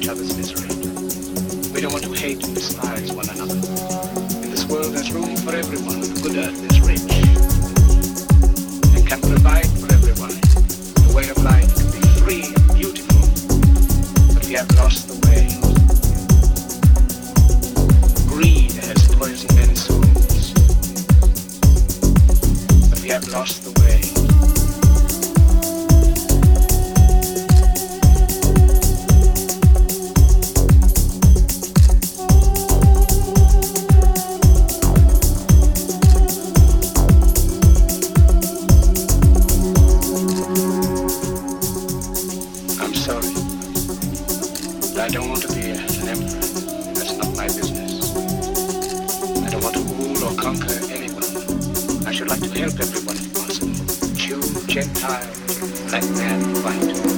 each other's black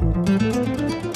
Música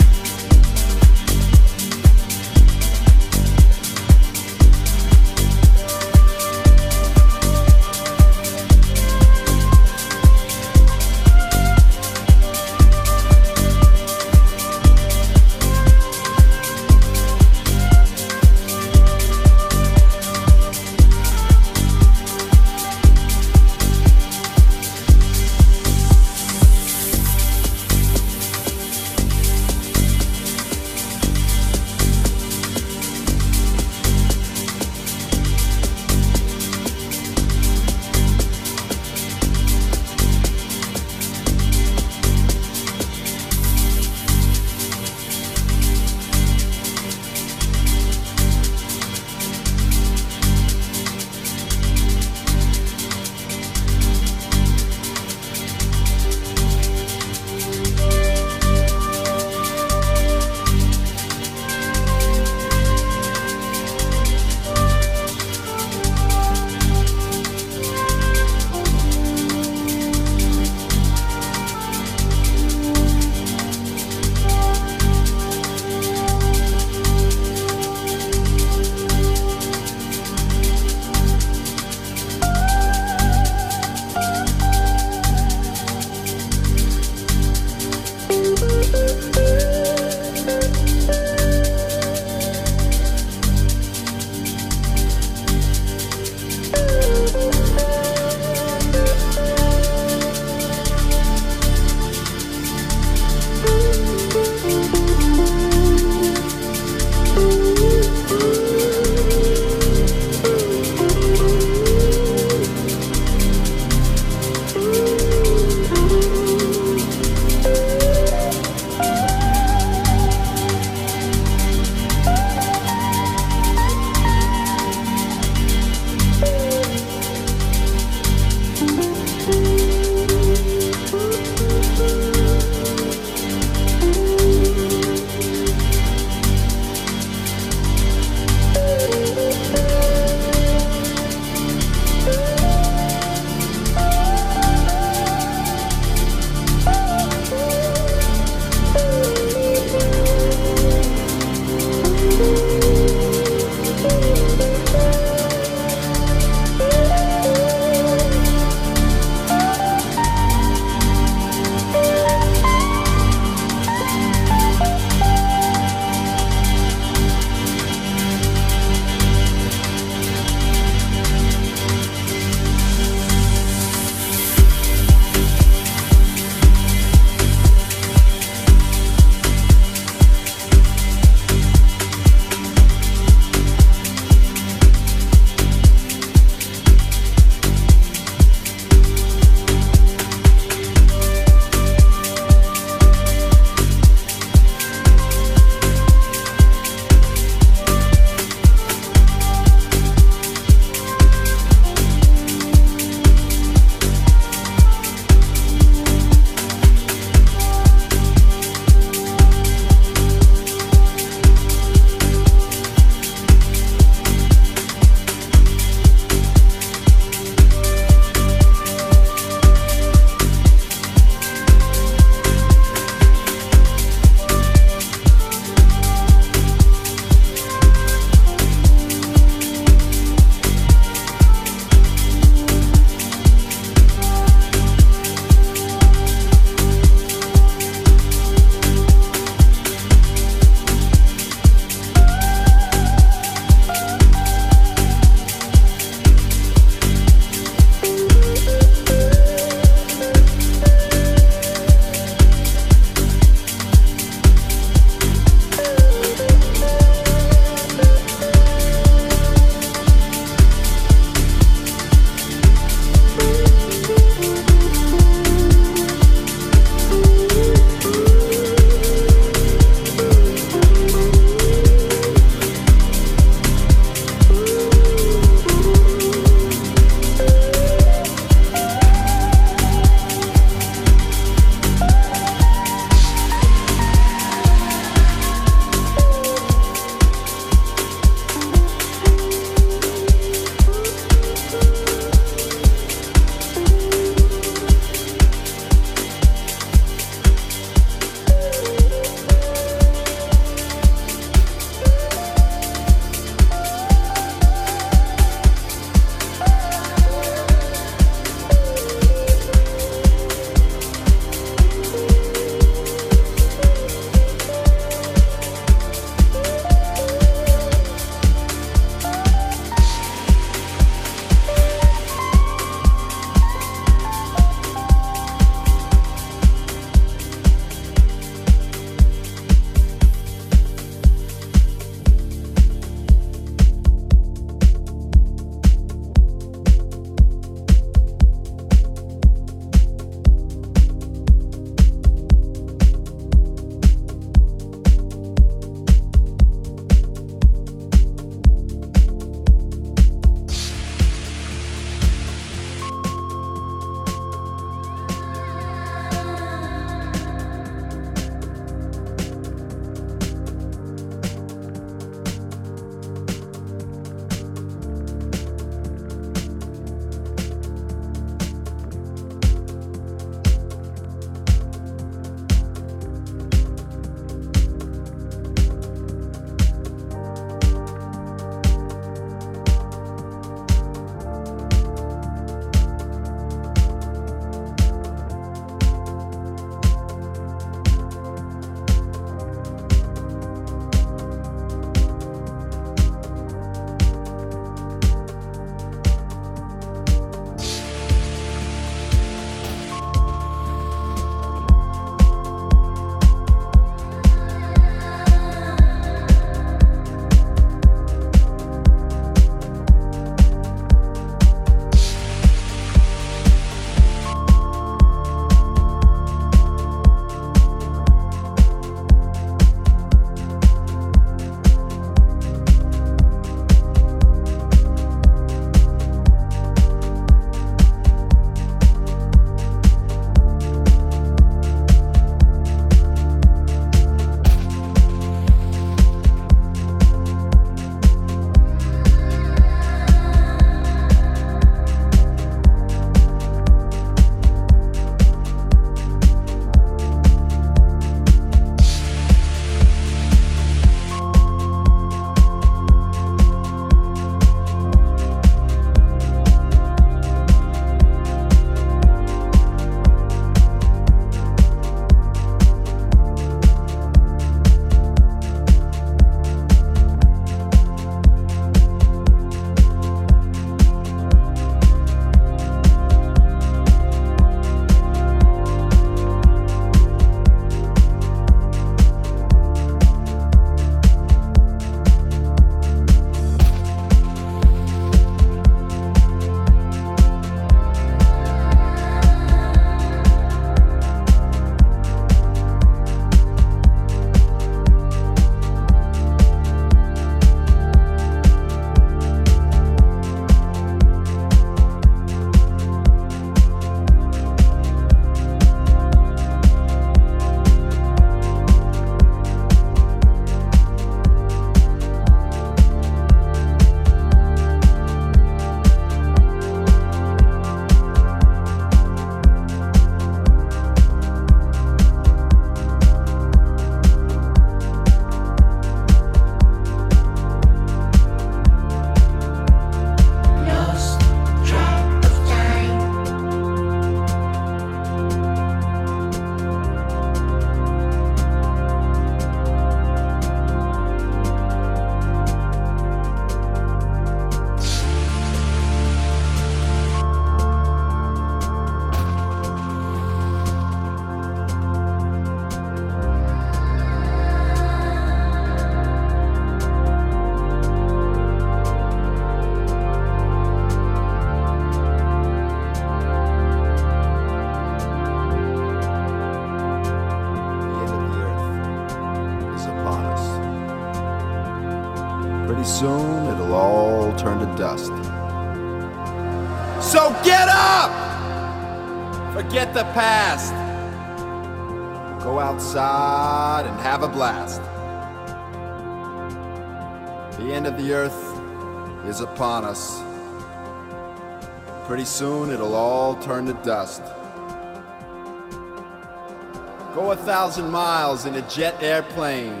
Thousand miles in a jet airplane.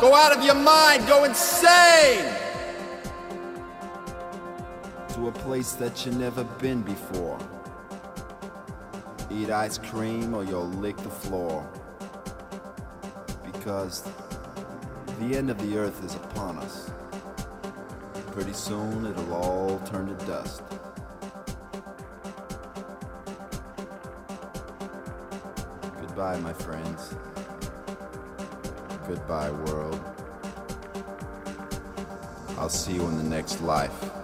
Go out of your mind, go insane! To a place that you've never been before. Eat ice cream or you'll lick the floor. Because the end of the earth is upon us. Pretty soon it'll all turn to dust. Goodbye, my friends. Goodbye, world. I'll see you in the next life.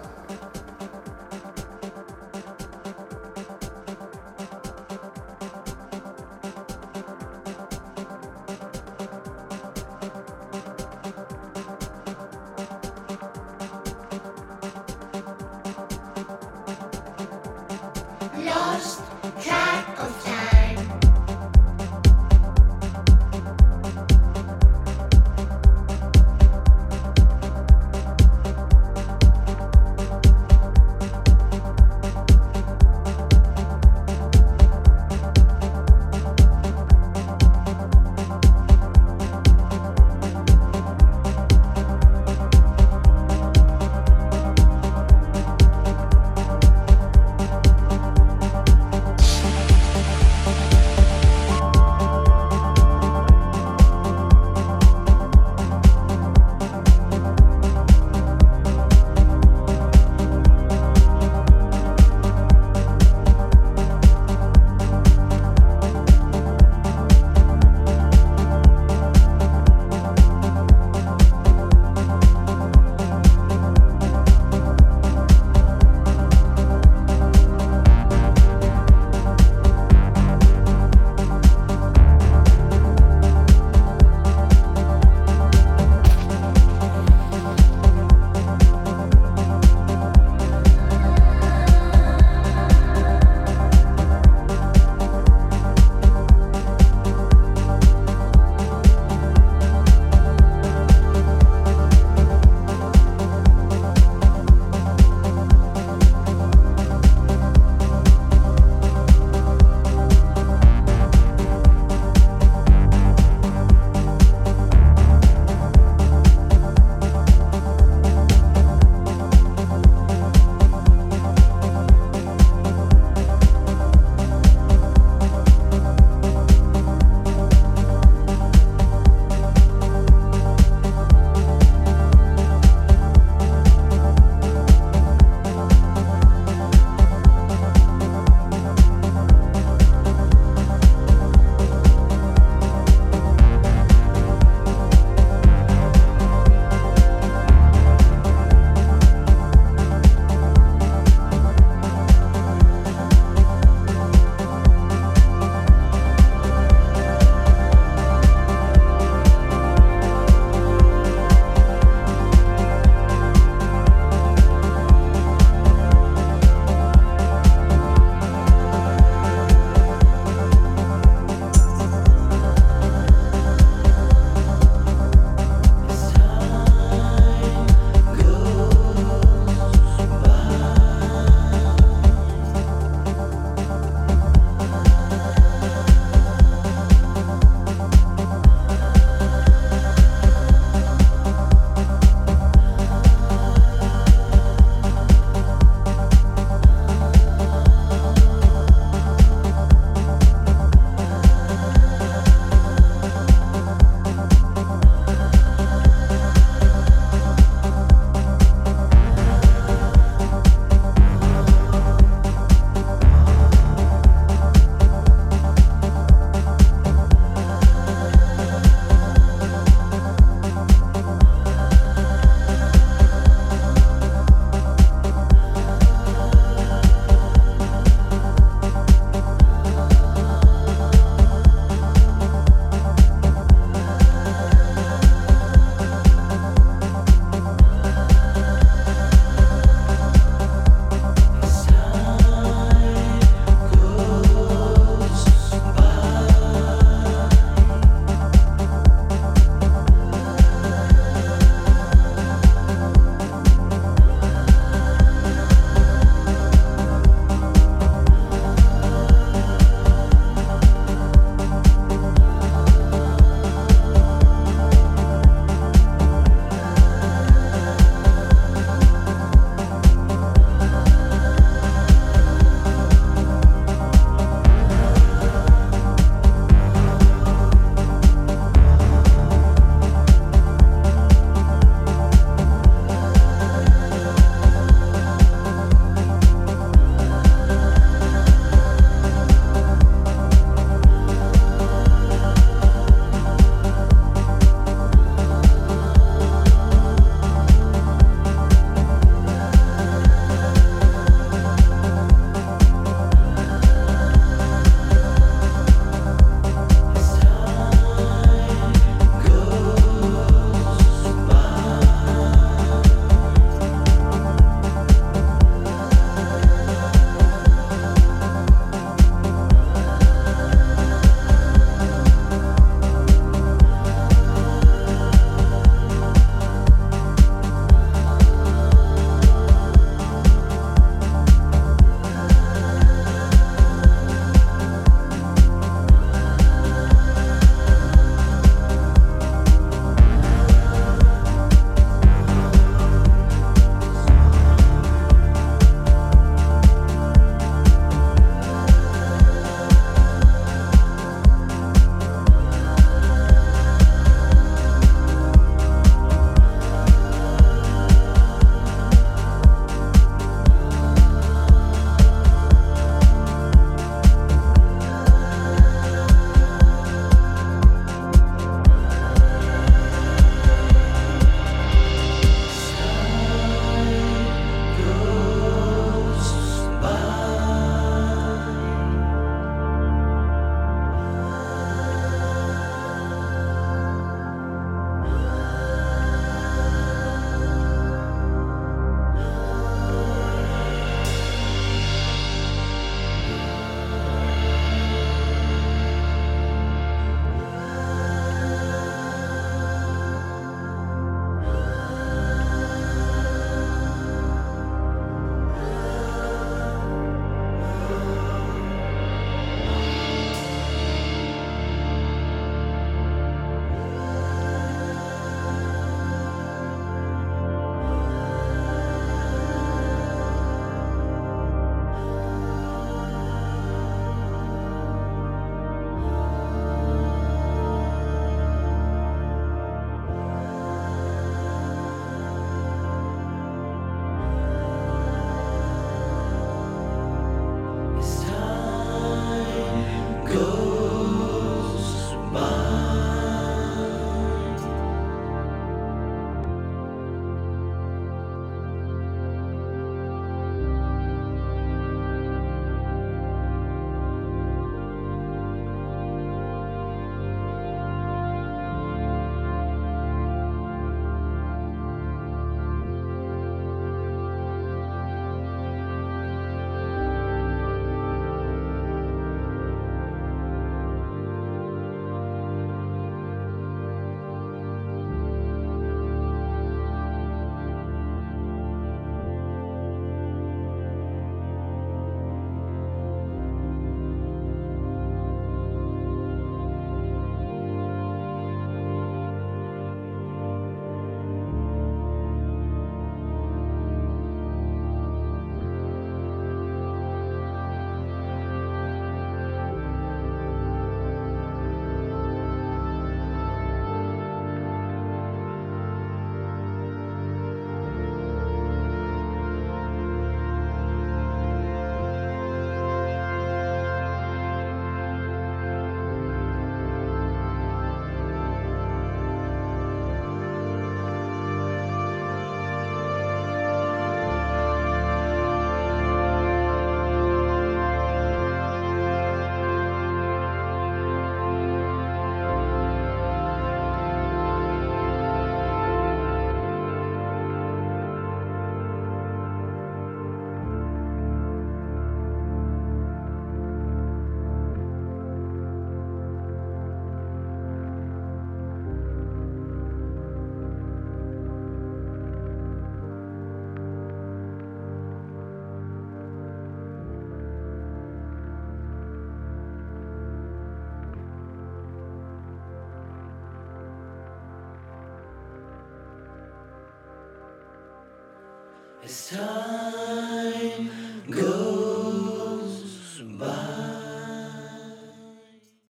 Time